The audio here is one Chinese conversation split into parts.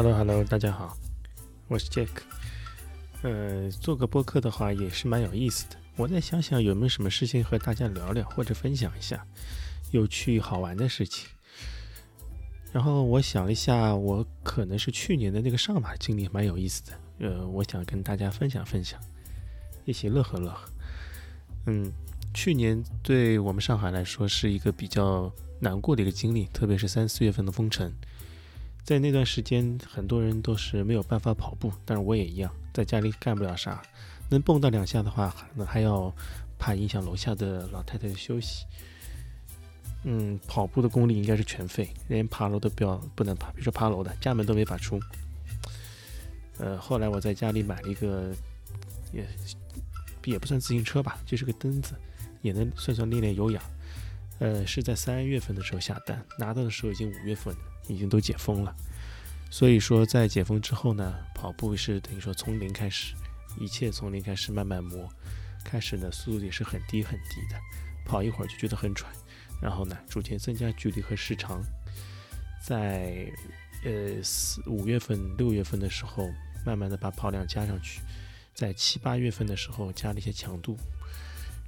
Hello，Hello，大家好，我是 Jack。呃，做个播客的话也是蛮有意思的。我再想想有没有什么事情和大家聊聊，或者分享一下有趣好玩的事情。然后我想了一下，我可能是去年的那个上马经历蛮有意思的。呃，我想跟大家分享分享，一起乐呵乐呵。嗯，去年对我们上海来说是一个比较难过的一个经历，特别是三四月份的封城。在那段时间，很多人都是没有办法跑步，但是我也一样，在家里干不了啥，能蹦跶两下的话，可能还要怕影响楼下的老太太的休息。嗯，跑步的功力应该是全废，连爬楼都不要不能爬，比如说爬楼的，家门都没法出。呃，后来我在家里买了一个，也也不算自行车吧，就是个蹬子，也能算算练练有氧。呃，是在三月份的时候下单，拿到的时候已经五月份了。已经都解封了，所以说在解封之后呢，跑步是等于说从零开始，一切从零开始慢慢磨，开始呢速度也是很低很低的，跑一会儿就觉得很喘，然后呢逐渐增加距离和时长，在呃四五月份六月份的时候，慢慢的把跑量加上去，在七八月份的时候加了一些强度，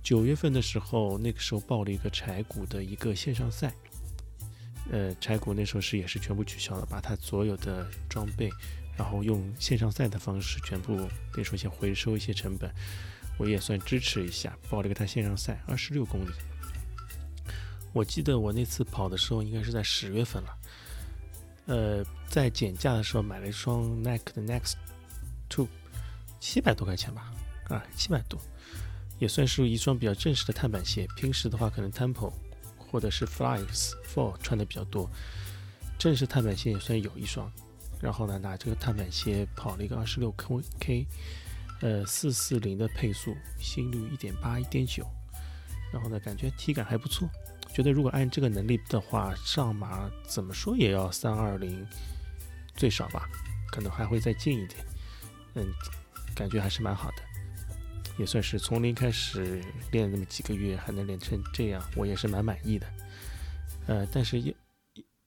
九月份的时候那个时候报了一个柴谷的一个线上赛。呃，柴谷那时候是也是全部取消了，把他所有的装备，然后用线上赛的方式全部，等于说先回收一些成本，我也算支持一下，报了个他线上赛，二十六公里。我记得我那次跑的时候应该是在十月份了，呃，在减价的时候买了一双 Nike 的 Next Two，七百多块钱吧，啊，七百多，也算是一双比较正式的碳板鞋。平时的话可能 Temple。或者是 flys Four 穿的比较多，正式碳板鞋也算有一双。然后呢，拿这个碳板鞋跑了一个二十六 K K，呃，四四零的配速，心率一点八、一点九。然后呢，感觉体感还不错。觉得如果按这个能力的话，上马怎么说也要三二零最少吧，可能还会再近一点。嗯，感觉还是蛮好的。也算是从零开始练那么几个月，还能练成这样，我也是蛮满意的。呃，但是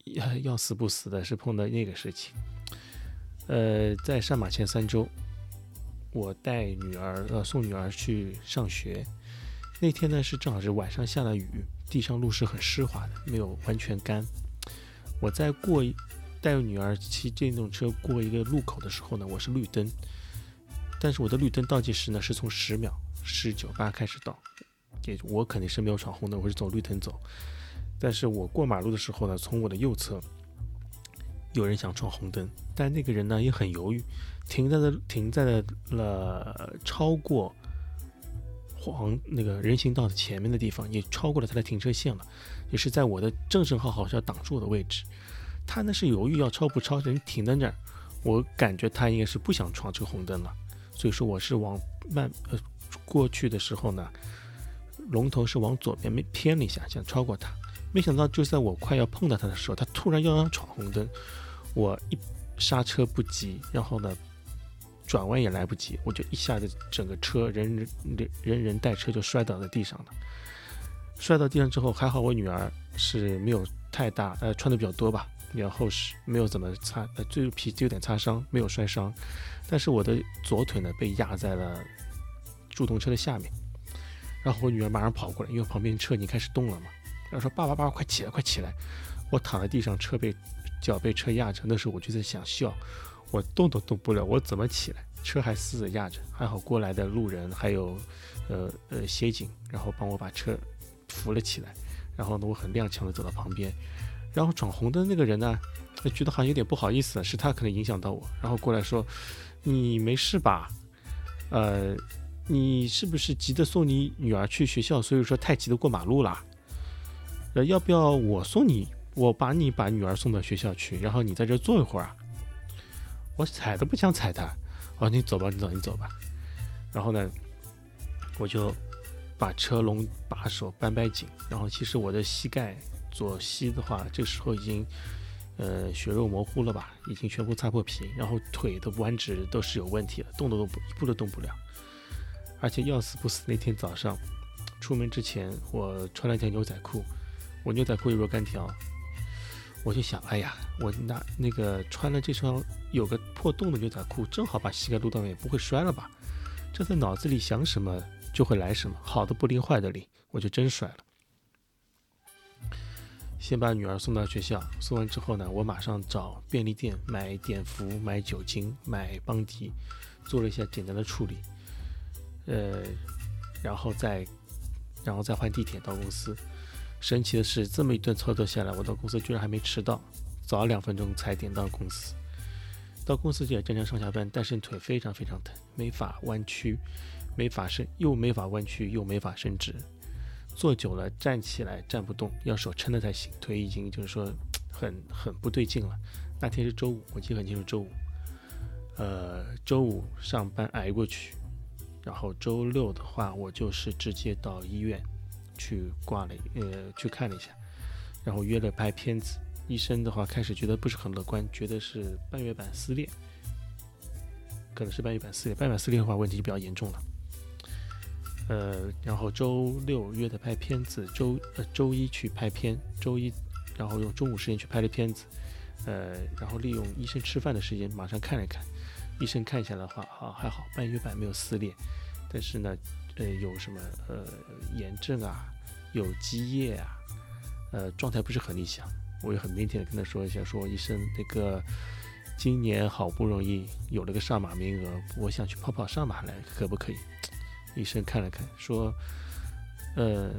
要要死不死的是碰到那个事情。呃，在上马前三周，我带女儿呃送女儿去上学，那天呢是正好是晚上下了雨，地上路是很湿滑的，没有完全干。我在过带女儿骑电动车过一个路口的时候呢，我是绿灯。但是我的绿灯倒计时呢是从十秒十九八开始倒，也我肯定是没有闯红灯，我是走绿灯走。但是我过马路的时候呢，从我的右侧有人想闯红灯，但那个人呢也很犹豫，停在了停在了了超过黄那个人行道的前面的地方，也超过了他的停车线了，也是在我的正正好好要挡住我的位置。他呢是犹豫要超不超，人停在那儿，我感觉他应该是不想闯这个红灯了。所以说我是往慢呃过去的时候呢，龙头是往左边偏了一下，想超过他，没想到就在我快要碰到他的时候，他突然要要闯红灯，我一刹车不及，然后呢转弯也来不及，我就一下子整个车人人人人带车就摔倒在地上了。摔到地上之后还好我女儿是没有太大呃穿的比较多吧。比较厚实，没有怎么擦，呃，最皮有点擦伤，没有摔伤。但是我的左腿呢被压在了助动车的下面，然后我女儿马上跑过来，因为旁边车已经开始动了嘛，然后说：“爸爸，爸爸，快起来，快起来！”我躺在地上，车被脚被车压着，那时候我就在想笑，我动都动不了，我怎么起来？车还死死压着，还好过来的路人还有呃呃协警，然后帮我把车扶了起来，然后呢，我很踉跄的走到旁边。然后闯红灯那个人呢，觉得好像有点不好意思，是他可能影响到我，然后过来说：“你没事吧？呃，你是不是急着送你女儿去学校，所以说太急着过马路了？呃，要不要我送你？我把你把女儿送到学校去，然后你在这坐一会儿啊？”我踩都不想踩他，哦，你走吧，你走，你走吧。然后呢，我就把车笼把手掰掰紧，然后其实我的膝盖。左膝的话，这时候已经，呃，血肉模糊了吧，已经全部擦破皮，然后腿的弯直都是有问题了，动都动不，一步都动不了。而且要死不死，那天早上出门之前，我穿了一条牛仔裤，我牛仔裤有若干条，我就想，哎呀，我拿那个穿了这双有个破洞的牛仔裤，正好把膝盖露到也不会摔了吧？这在脑子里想什么就会来什么，好的不灵，坏的灵，我就真摔了。先把女儿送到学校，送完之后呢，我马上找便利店买碘伏、买酒精、买邦迪，做了一下简单的处理，呃，然后再，然后再换地铁到公司。神奇的是，这么一顿操作下来，我到公司居然还没迟到，早了两分钟才点到公司。到公司就也正常上下班，但是腿非常非常疼，没法弯曲，没法伸，又没法弯曲，又没法伸直。坐久了，站起来站不动，要手撑着才行。腿已经就是说很 很不对劲了。那天是周五，我记得很清楚，周五。呃，周五上班挨过去，然后周六的话，我就是直接到医院去挂了，呃，去看了一下，然后约了拍片子。医生的话开始觉得不是很乐观，觉得是半月板撕裂，可能是半月板撕裂。半月板撕裂的话，问题就比较严重了。呃，然后周六约他拍片子，周呃周一去拍片，周一然后用中午时间去拍的片子，呃，然后利用医生吃饭的时间马上看了看，医生看下的话，啊还好，半月板没有撕裂，但是呢，呃有什么呃炎症啊，有积液啊，呃状态不是很理想，我也很腼腆的跟他说一下，说医生那个今年好不容易有了个上马名额，我想去跑跑上马来，可不可以？医生看了看，说：“呃，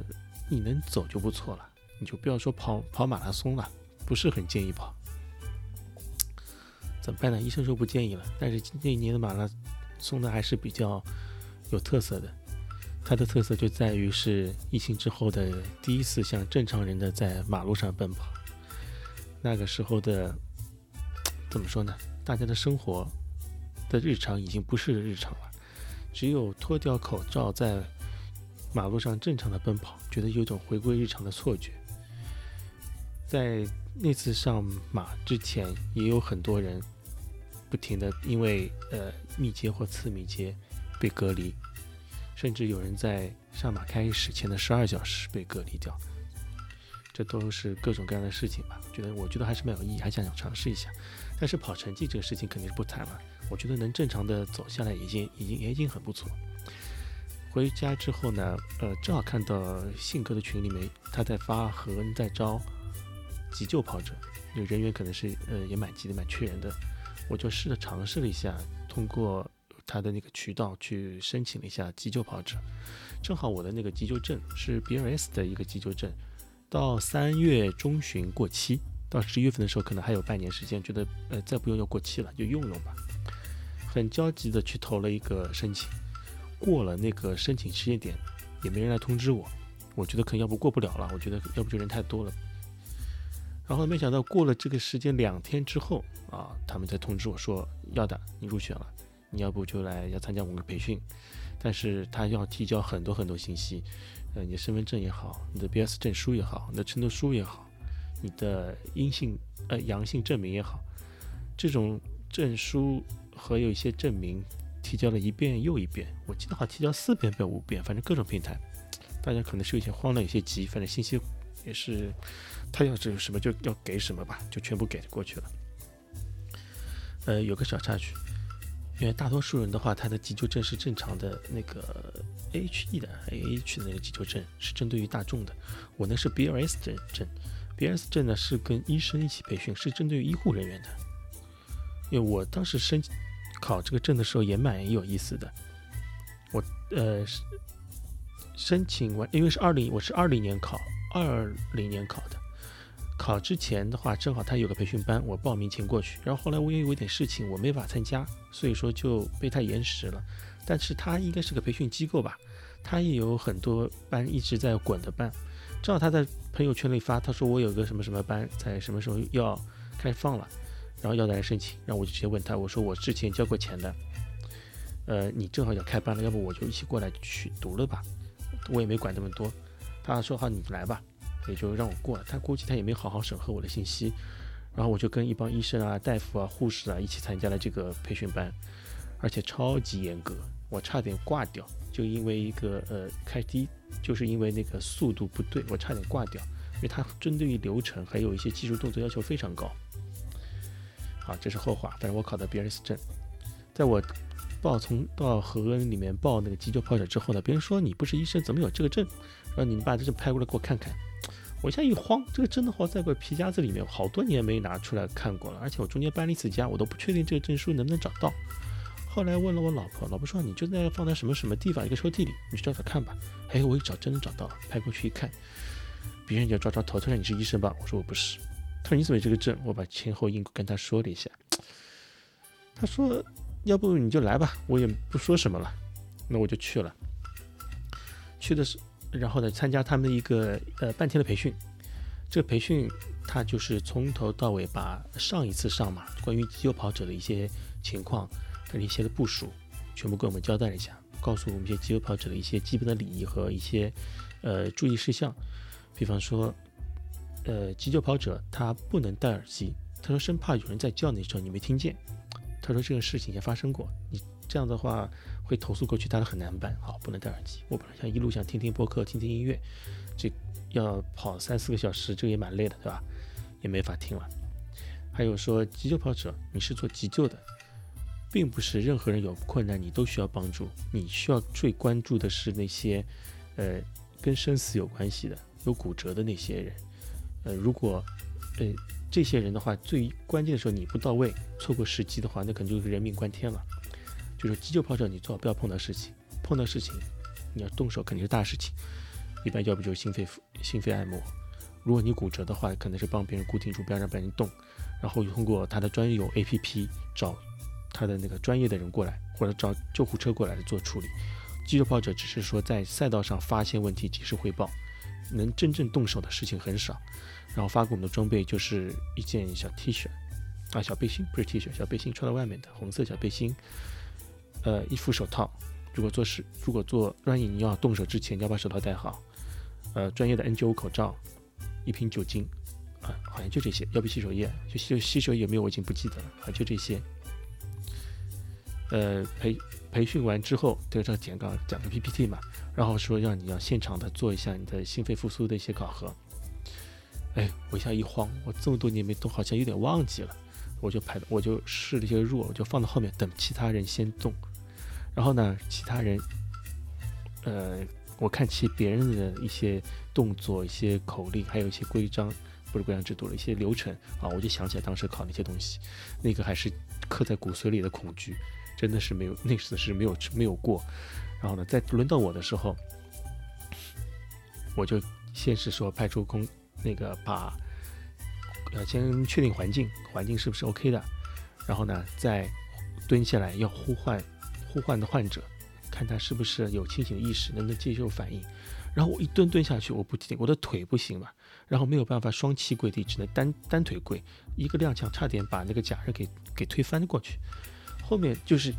你能走就不错了，你就不要说跑跑马拉松了，不是很建议跑。怎么办呢？医生说不建议了。但是那年的马拉松呢，还是比较有特色的。它的特色就在于是疫情之后的第一次像正常人的在马路上奔跑。那个时候的怎么说呢？大家的生活的日常已经不是日常了。”只有脱掉口罩，在马路上正常的奔跑，觉得有种回归日常的错觉。在那次上马之前，也有很多人不停的因为呃密接或次密接被隔离，甚至有人在上马开始前的十二小时被隔离掉。这都是各种各样的事情吧？觉得我觉得还是蛮有意义，还想想尝试一下。但是跑成绩这个事情肯定是不谈了。我觉得能正常的走下来，已经已经也已经很不错。回家之后呢，呃，正好看到信哥的群里面他在发何恩在招急救跑者，有人员可能是呃也蛮急的，蛮缺人的。我就试着尝试了一下，通过他的那个渠道去申请了一下急救跑者。正好我的那个急救证是 BRS 的一个急救证，到三月中旬过期，到十一月份的时候可能还有半年时间，觉得呃再不用要过期了，就用用吧。很焦急的去投了一个申请，过了那个申请时间点，也没人来通知我。我觉得可能要不过不了了，我觉得要不就人太多了。然后没想到过了这个时间两天之后啊，他们才通知我说要的，你入选了，你要不就来要参加我们的培训。但是他要提交很多很多信息，呃，你的身份证也好，你的 BS 证书也好，你的承诺书也好，你的阴性呃阳性证明也好，这种证书。和有一些证明提交了一遍又一遍，我记得好像提交四遍变五遍，反正各种平台，大家可能是有些慌了，有些急，反正信息也是他要是什么就要给什么吧，就全部给过去了。呃，有个小插曲，因为大多数人的话，他的急救证是正常的那个 AHE 的 A H 的那个急救证是针对于大众的，我那是 B R S 证证，B R S 证呢是跟医生一起培训，是针对于医护人员的，因为我当时申请。考这个证的时候也蛮有意思的，我呃申请完，因为是二零，我是二零年考，二零年考的。考之前的话，正好他有个培训班，我报名前过去。然后后来我因为有点事情，我没法参加，所以说就被他延时了。但是他应该是个培训机构吧，他也有很多班一直在滚的班。正好他在朋友圈里发，他说我有个什么什么班在什么时候要开放了。然后要来申请，然后我就直接问他，我说我之前交过钱的，呃，你正好要开班了，要不我就一起过来去读了吧，我也没管那么多。他说好，你来吧，也就让我过了。他估计他也没好好审核我的信息，然后我就跟一帮医生啊、大夫啊、护士啊一起参加了这个培训班，而且超级严格，我差点挂掉，就因为一个呃开低，就是因为那个速度不对，我差点挂掉。因为他针对于流程还有一些技术动作要求非常高。啊，这是后话，反正我考的 BLS 证，在我报从到和恩里面报那个急救跑者之后呢，别人说你不是医生，怎么有这个证？然后你把这证拍过来给我看看。我一下一慌，这个证的话在个皮夹子里面，好多年没拿出来看过了，而且我中间搬了一次家，我都不确定这个证书能不能找到。后来问了我老婆，老婆说你就在放在什么什么地方一个抽屉里，你去找找看吧。哎，我一找真的找到了，拍过去一看，别人就抓抓头，他说你是医生吧？我说我不是。他说你怎么有这个证？我把前后因果跟他说了一下。他说要不你就来吧，我也不说什么了。那我就去了。去的是。然后呢，参加他们的一个呃半天的培训，这个培训他就是从头到尾把上一次上马关于急救跑者的一些情况跟一些的部署，全部跟我们交代了一下，告诉我们一些急救跑者的一些基本的礼仪和一些呃注意事项。比方说，呃，急救跑者他不能戴耳机，他说生怕有人在叫你的时候你没听见。他说这个事情也发生过，你这样的话。会投诉过去，他都很难办。好，不能戴耳机。我本来想一路想听听播客，听听音乐，这要跑三四个小时，这个也蛮累的，对吧？也没法听了。还有说急救跑者，你是做急救的，并不是任何人有困难你都需要帮助。你需要最关注的是那些，呃，跟生死有关系的，有骨折的那些人。呃，如果，呃，这些人的话，最关键的时候你不到位，错过时机的话，那可能就是人命关天了。就是急救跑者，你最好不要碰到事情，碰到事情，你要动手肯定是大事情。一般要不就是心肺复心肺按摩，如果你骨折的话，可能是帮别人固定住，不要让别人动，然后通过他的专有 APP 找他的那个专业的人过来，或者找救护车过来做处理。急救跑者只是说在赛道上发现问题及时汇报，能真正动手的事情很少。然后发给我们的装备就是一件小 T 恤啊，小背心不是 T 恤，小背心穿在外面的红色小背心。呃，一副手套，如果做事，如果做专业，你要动手之前，你要把手套戴好。呃，专业的 N95 口罩，一瓶酒精，啊，好像就这些。要不洗手液，就洗洗手液有没有，我已经不记得了，啊，就这些。呃，培培训完之后，对着讲刚讲个 PPT 嘛，然后说让你要现场的做一下你的心肺复苏的一些考核。哎，我一下一慌，我这么多年没动，好像有点忘记了，我就排，我就试了一些弱，我就放到后面等其他人先动。然后呢，其他人，呃，我看其别人的一些动作、一些口令，还有一些规章，不是规章制度了一些流程啊，我就想起来当时考那些东西，那个还是刻在骨髓里的恐惧，真的是没有那次是没有没有过。然后呢，在轮到我的时候，我就先是说派出空那个把，呃，先确定环境，环境是不是 OK 的，然后呢，再蹲下来要呼唤。呼唤的患者，看他是不是有清醒意识，能不能接受反应。然后我一蹲蹲下去，我不停，我的腿不行了，然后没有办法双膝跪地，只能单单腿跪，一个踉跄，差点把那个假人给给推翻过去。后面就是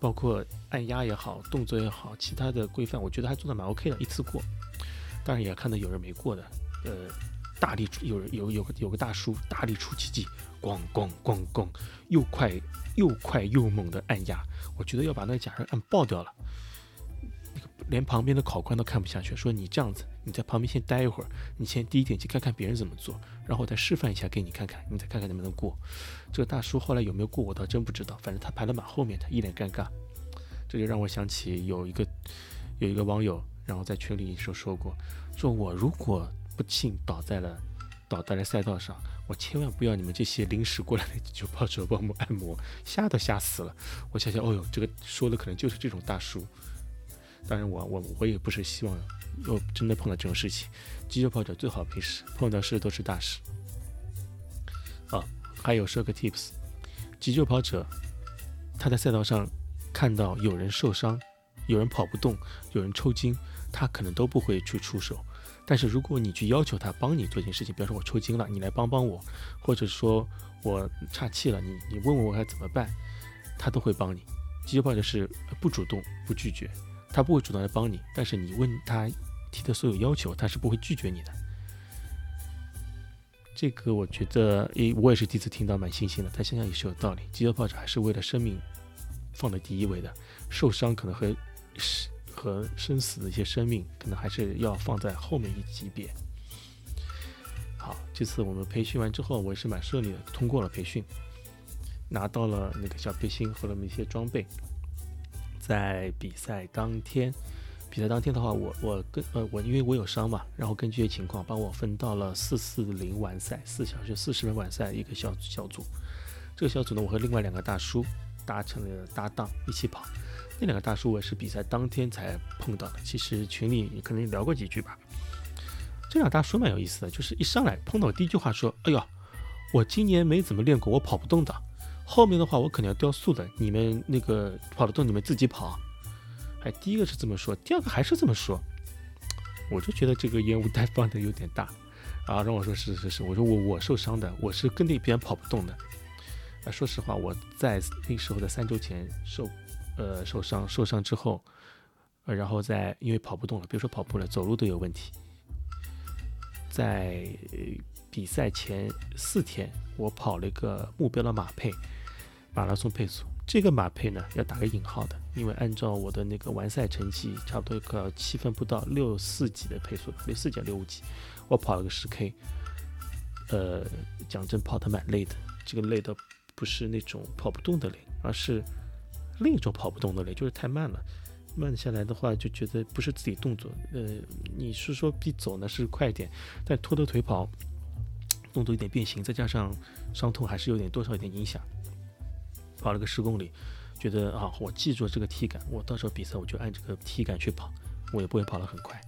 包括按压也好，动作也好，其他的规范，我觉得还做的蛮 OK 的，一次过。当然也看到有人没过的，呃，大力出有人有有个有个大叔大力出奇迹，咣咣咣咣，又快又快又猛的按压。我觉得要把那个假人按爆掉了，连旁边的考官都看不下去，说你这样子，你在旁边先待一会儿，你先低一点去看看别人怎么做，然后我再示范一下给你看看，你再看看能不能过。这个大叔后来有没有过，我倒真不知道，反正他排的蛮后面的，一脸尴尬。这就让我想起有一个有一个网友，然后在群里说说过，说我如果不幸倒在了倒在了赛道上。我千万不要你们这些临时过来的急救跑者帮我按摩，吓都吓死了。我想想，哦呦，这个说的可能就是这种大叔。当然，我我我也不是希望又真的碰到这种事情。急救跑者最好没事，碰到事都是大事。啊，还有说个 tips，急救跑者他在赛道上看到有人受伤，有人跑不动，有人抽筋，他可能都不会去出手。但是如果你去要求他帮你做一件事情，比方说我抽筋了，你来帮帮我，或者说我岔气了，你你问问我该怎么办，他都会帮你。急救跑者是不主动不拒绝，他不会主动来帮你，但是你问他提的所有要求，他是不会拒绝你的。这个我觉得，诶，我也是第一次听到，蛮新鲜的。他想想也是有道理，急救炮者还是为了生命放在第一位的，受伤可能和。和生死的一些生命，可能还是要放在后面一级别。好，这次我们培训完之后，我也是蛮顺利的，通过了培训，拿到了那个小背心和那么一些装备。在比赛当天，比赛当天的话，我我跟呃我因为我有伤嘛，然后根据情况帮我分到了四四零完赛，四小时四十分完赛一个小小组。这个小组呢，我和另外两个大叔搭成了搭档一起跑。那两个大叔我是比赛当天才碰到的，其实群里可能聊过几句吧。这两大叔蛮有意思的，就是一上来碰到我第一句话说：“哎呦，我今年没怎么练过，我跑不动的。后面的话我肯定要掉速的，你们那个跑得动你们自己跑。”哎，第一个是这么说，第二个还是这么说，我就觉得这个烟雾弹放的有点大，然后让我说是是是，我说我我受伤的，我是跟那边跑不动的。啊，说实话，我在那时候的三周前受呃受伤，受伤之后，呃然后在因为跑不动了，比如说跑步了，走路都有问题。在比赛前四天，我跑了一个目标的马配，马拉松配速。这个马配呢，要打个引号的，因为按照我的那个完赛成绩，差不多个七分不到，六四几的配速，六四几六五几，我跑了个十 K。呃，讲真，跑的蛮累的。这个累的不是那种跑不动的累，而是另一种跑不动的累，就是太慢了。慢下来的话，就觉得不是自己动作。呃，你是说比走呢是快一点，但拖着腿跑，动作有点变形，再加上伤痛，还是有点多少有点影响。跑了个十公里，觉得啊，我记住这个体感，我到时候比赛我就按这个体感去跑，我也不会跑得很快。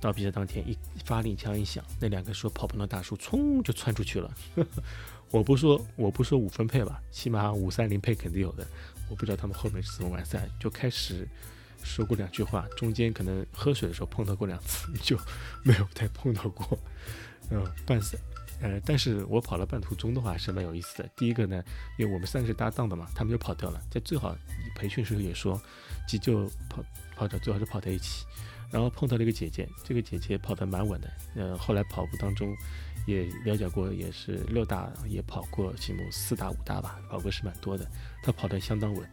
到比赛当天，一发令枪一响，那两个说跑不动的大叔冲就窜出去了。我不说，我不说五分配吧，起码五三零配肯定有的。我不知道他们后面是怎么完赛，就开始说过两句话，中间可能喝水的时候碰到过两次，就没有再碰到过。嗯，半赛，呃，但是我跑了半途中的话是蛮有意思的。第一个呢，因为我们三个是搭档的嘛，他们就跑掉了。在最好培训时候也说，急救跑跑者最好是跑在一起。然后碰到了一个姐姐，这个姐姐跑得蛮稳的。呃，后来跑步当中也了解过，也是六大也跑过，起码四大五大吧，跑过是蛮多的。她跑得相当稳。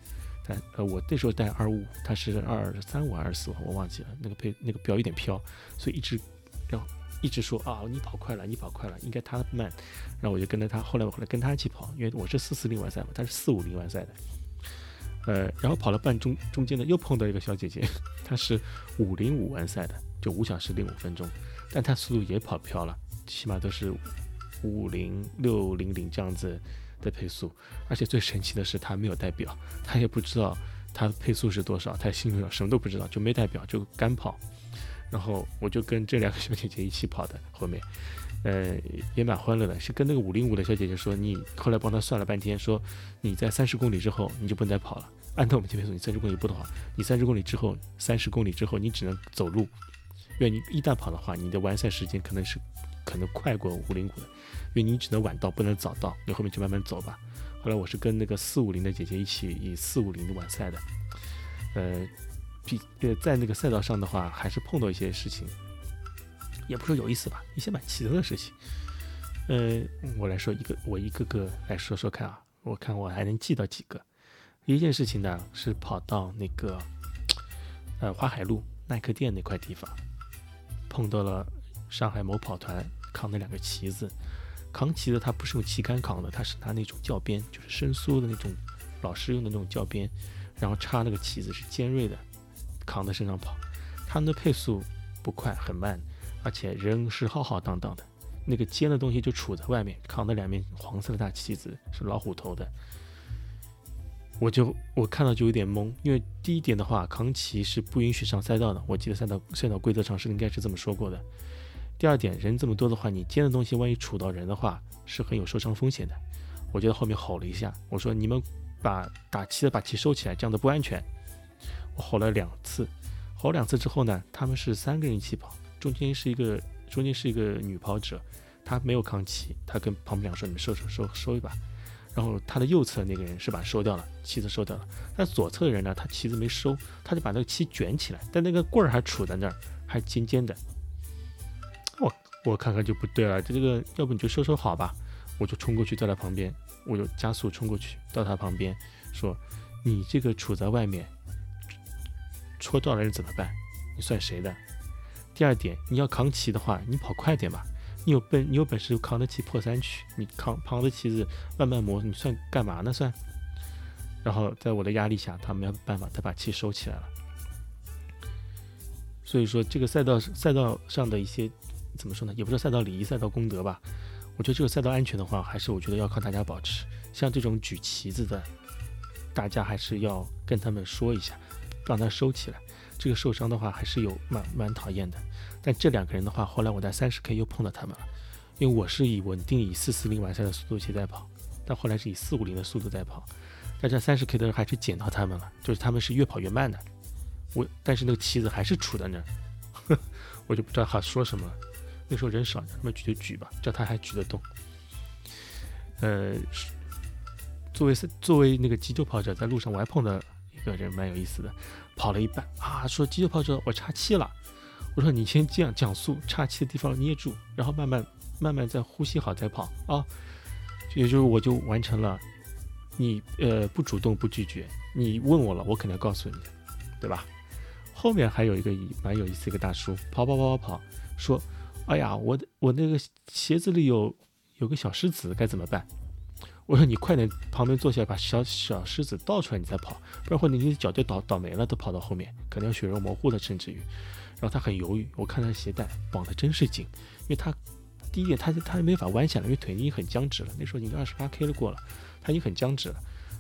但呃，我那时候带二五五，她是二三五二四，我忘记了，那个配那个表有点飘，所以一直要一直说啊，你跑快了，你跑快了，应该他慢。然后我就跟着他，后来我后来跟他一起跑，因为我是四四零完赛嘛，他是四五零完赛的。呃，然后跑了半中中间呢，又碰到一个小姐姐，她是五零五完赛的，就五小时零五分钟，但她速度也跑飘了，起码都是五零六零零这样子的配速，而且最神奇的是她没有带表，她也不知道她配速是多少，她心里什么都不知道，就没带表就干跑，然后我就跟这两个小姐姐一起跑的后面，呃，也蛮欢乐的，是跟那个五零五的小姐姐说，你后来帮她算了半天，说你在三十公里之后你就不能再跑了。按照我们这边说，你三十公里不的话，你三十公里之后，三十公里之后你只能走路，因为你一旦跑的话，你的完赛时间可能是可能快过五零五的，因为你只能晚到，不能早到，你后面就慢慢走吧。后来我是跟那个四五零的姐姐一起以四五零的完赛的，呃，比呃在那个赛道上的话，还是碰到一些事情，也不说有意思吧，一些蛮奇特的事情。呃，我来说一个，我一个个来说说看啊，我看我还能记到几个。第一件事情呢，是跑到那个，呃，花海路耐克店那块地方，碰到了上海某跑团扛的两个旗子，扛旗子他不是用旗杆扛的，他是拿那种教鞭，就是伸缩的那种老师用的那种教鞭，然后插那个旗子是尖锐的，扛在身上跑，他们的配速不快，很慢，而且人是浩浩荡荡的，那个尖的东西就杵在外面，扛的两面黄色的大旗子是老虎头的。我就我看到就有点懵，因为第一点的话，扛旗是不允许上赛道的。我记得赛道赛道规则上是应该是这么说过的。第二点，人这么多的话，你尖的东西万一杵到人的话，是很有受伤风险的。我就在后面吼了一下，我说：“你们把打旗的把旗收起来，这样子不安全。”吼了两次，吼两次之后呢，他们是三个人一起跑，中间是一个中间是一个女跑者，她没有扛旗，她跟旁边两个说：“你们收收收收一把。”然后他的右侧那个人是把收掉了，旗子收掉了。但左侧的人呢，他旗子没收，他就把那个旗卷起来，但那个棍儿还杵在那儿，还尖尖的。我我看看就不对了，这这个要不你就收收好吧。我就冲过去，在他旁边，我就加速冲过去，到他旁边说：“你这个杵在外面，戳到了人怎么办？你算谁的？第二点，你要扛旗的话，你跑快点吧。”你有本你有本事就扛得起破三区，你扛扛得起子慢慢磨，你算干嘛呢？算。然后在我的压力下，他没有办法，他把气收起来了。所以说，这个赛道赛道上的一些怎么说呢？也不是赛道礼仪、赛道功德吧。我觉得这个赛道安全的话，还是我觉得要靠大家保持。像这种举旗子的，大家还是要跟他们说一下，让他收起来。这个受伤的话，还是有蛮蛮讨厌的。但这两个人的话，后来我在三十 K 又碰到他们了，因为我是以稳定以四四零完赛的速度去在跑，但后来是以四五零的速度在跑。但这三十 K 的人还是捡到他们了，就是他们是越跑越慢的。我但是那个旗子还是杵在那儿，我就不知道他说什么。那时候人少，他们举就举吧，叫他还举得动。呃，作为作为那个急救跑者，在路上我还碰到一个人蛮有意思的，跑了一半啊，说急救跑者我岔气了。我说你先这样降速，岔气的地方捏住，然后慢慢慢慢再呼吸好再跑啊。也就是我就完成了。你呃不主动不拒绝，你问我了，我肯定要告诉你，对吧？后面还有一个蛮有意思一个大叔，跑跑跑跑跑，说，哎呀，我的我那个鞋子里有有个小狮子，该怎么办？我说你快点旁边坐下，把小小狮子倒出来，你再跑，不然会你的脚就倒倒霉了，都跑到后面，可能要血肉模糊了，甚至于。然后他很犹豫，我看他鞋带绑的真是紧，因为他第一点他他没法弯下来，因为腿已经很僵直了，那时候已经二十八 K 了过了。他已经很僵直了，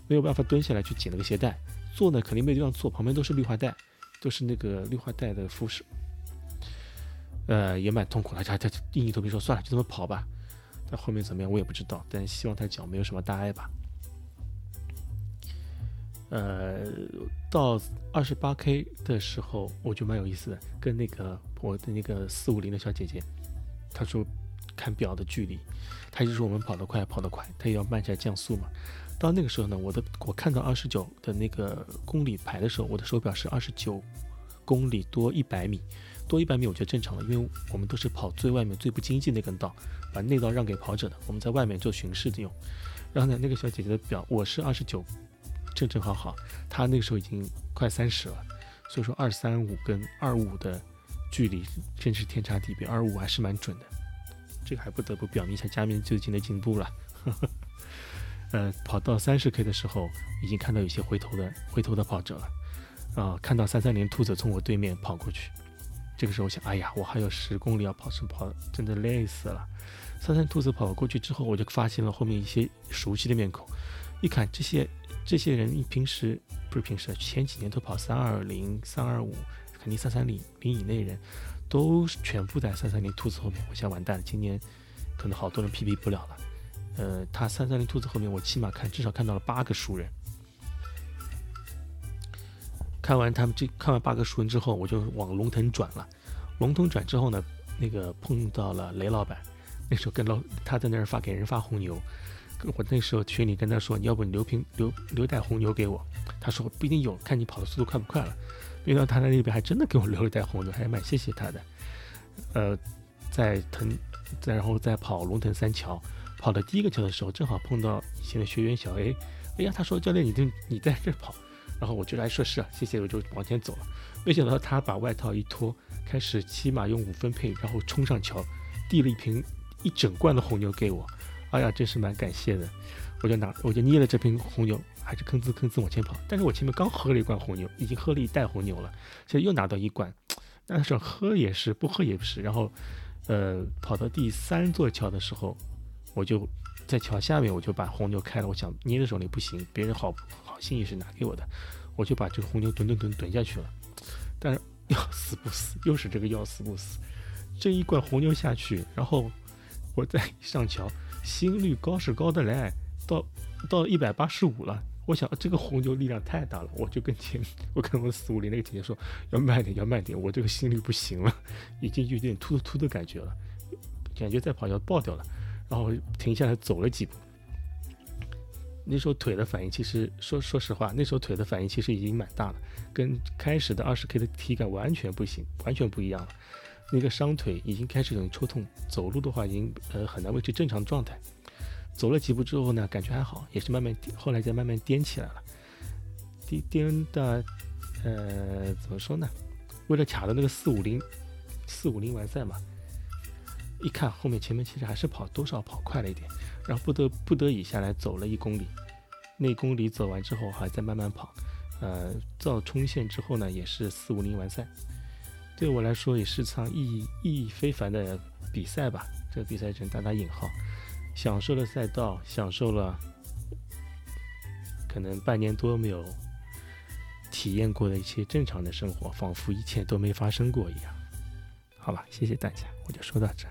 没有办法蹲下来去解那个鞋带，坐呢肯定没地方坐，旁边都是绿化带，都是那个绿化带的扶手，呃，也蛮痛苦的。他他硬着头皮说算了，就这么跑吧。但后面怎么样我也不知道，但希望他脚没有什么大碍吧。呃，到二十八 K 的时候，我就蛮有意思的，跟那个我的那个四五零的小姐姐，她说。看表的距离，她就说我们跑得快，跑得快，她也要慢下降速嘛。到那个时候呢，我的我看到二十九的那个公里牌的时候，我的手表是二十九公里多一百米，多一百米我觉得正常了，因为我们都是跑最外面最不经济那根道，把内道让给跑者的，我们在外面做巡视的用。然后呢，那个小姐姐的表我是二十九，正正好好，她那个时候已经快三十了，所以说二三五跟二五的距离真是天差地别，二五还是蛮准的。这个还不得不表明一下佳明最近的进步了。呃，跑到三十 K 的时候，已经看到有些回头的回头的跑者了。啊，看到三三零兔子从我对面跑过去，这个时候我想，哎呀，我还有十公里要跑，是跑真的累死了。三三兔子跑过去之后，我就发现了后面一些熟悉的面孔。一看这些这些人，平时不是平时，前几年都跑三二零、三二五，肯定三三零零以内人。都全部在三三零兔子后面，我想完蛋了，今年可能好多人 PB 不了了。呃，他三三零兔子后面，我起码看至少看到了八个熟人。看完他们这看完八个熟人之后，我就往龙腾转了。龙腾转之后呢，那个碰到了雷老板，那时候跟老他在那儿发给人发红牛，我那时候群里跟他说，你要不你留瓶留留袋红牛给我，他说不一定有，看你跑的速度快不快了。没想到他在那边还真的给我留了袋红牛，还蛮谢谢他的。呃，在腾，再然后再跑龙腾三桥，跑到第一个桥的时候，正好碰到以前的学员小 A。哎呀，他说教练，你这你在这跑，然后我就来说是啊，谢谢，我就往前走了。没想到他把外套一脱，开始起码用五分配，然后冲上桥，递了一瓶一整罐的红牛给我。哎呀，真是蛮感谢的。我就拿，我就捏了这瓶红牛。还是吭哧吭哧往前跑，但是我前面刚喝了一罐红牛，已经喝了一袋红牛了，现在又拿到一罐，但是喝也是，不喝也不是。然后，呃，跑到第三座桥的时候，我就在桥下面，我就把红牛开了。我想捏的手里不行，别人好好心意是拿给我的，我就把这个红牛吨吨吨吨下去了。但是 要死不死，又是这个要死不死。这一罐红牛下去，然后我再上桥，心率高是高的来，到到一百八十五了。我想这个红牛力量太大了，我就跟前 我跟我们四五零那个姐姐说要慢点，要慢点，我这个心率不行了，已经有点突突突的感觉了，感觉再跑要爆掉了，然后停下来走了几步。那时候腿的反应其实说说实话，那时候腿的反应其实已经蛮大了，跟开始的二十 K 的体感完全不行，完全不一样了。那个伤腿已经开始有抽痛，走路的话已经呃很难维持正常状态。走了几步之后呢，感觉还好，也是慢慢后来再慢慢颠起来了，颠颠的，呃，怎么说呢？为了卡的那个四五零，四五零完赛嘛，一看后面前面其实还是跑多少跑快了一点，然后不得不得已下来走了一公里，那公里走完之后还在慢慢跑，呃，到冲线之后呢也是四五零完赛，对我来说也是场意义意义非凡的比赛吧，这个比赛只能打打引号，享受了赛道，享受了可能半年多没有体验过的一些正常的生活，仿佛一切都没发生过一样。好吧，谢谢大家，我就说到这。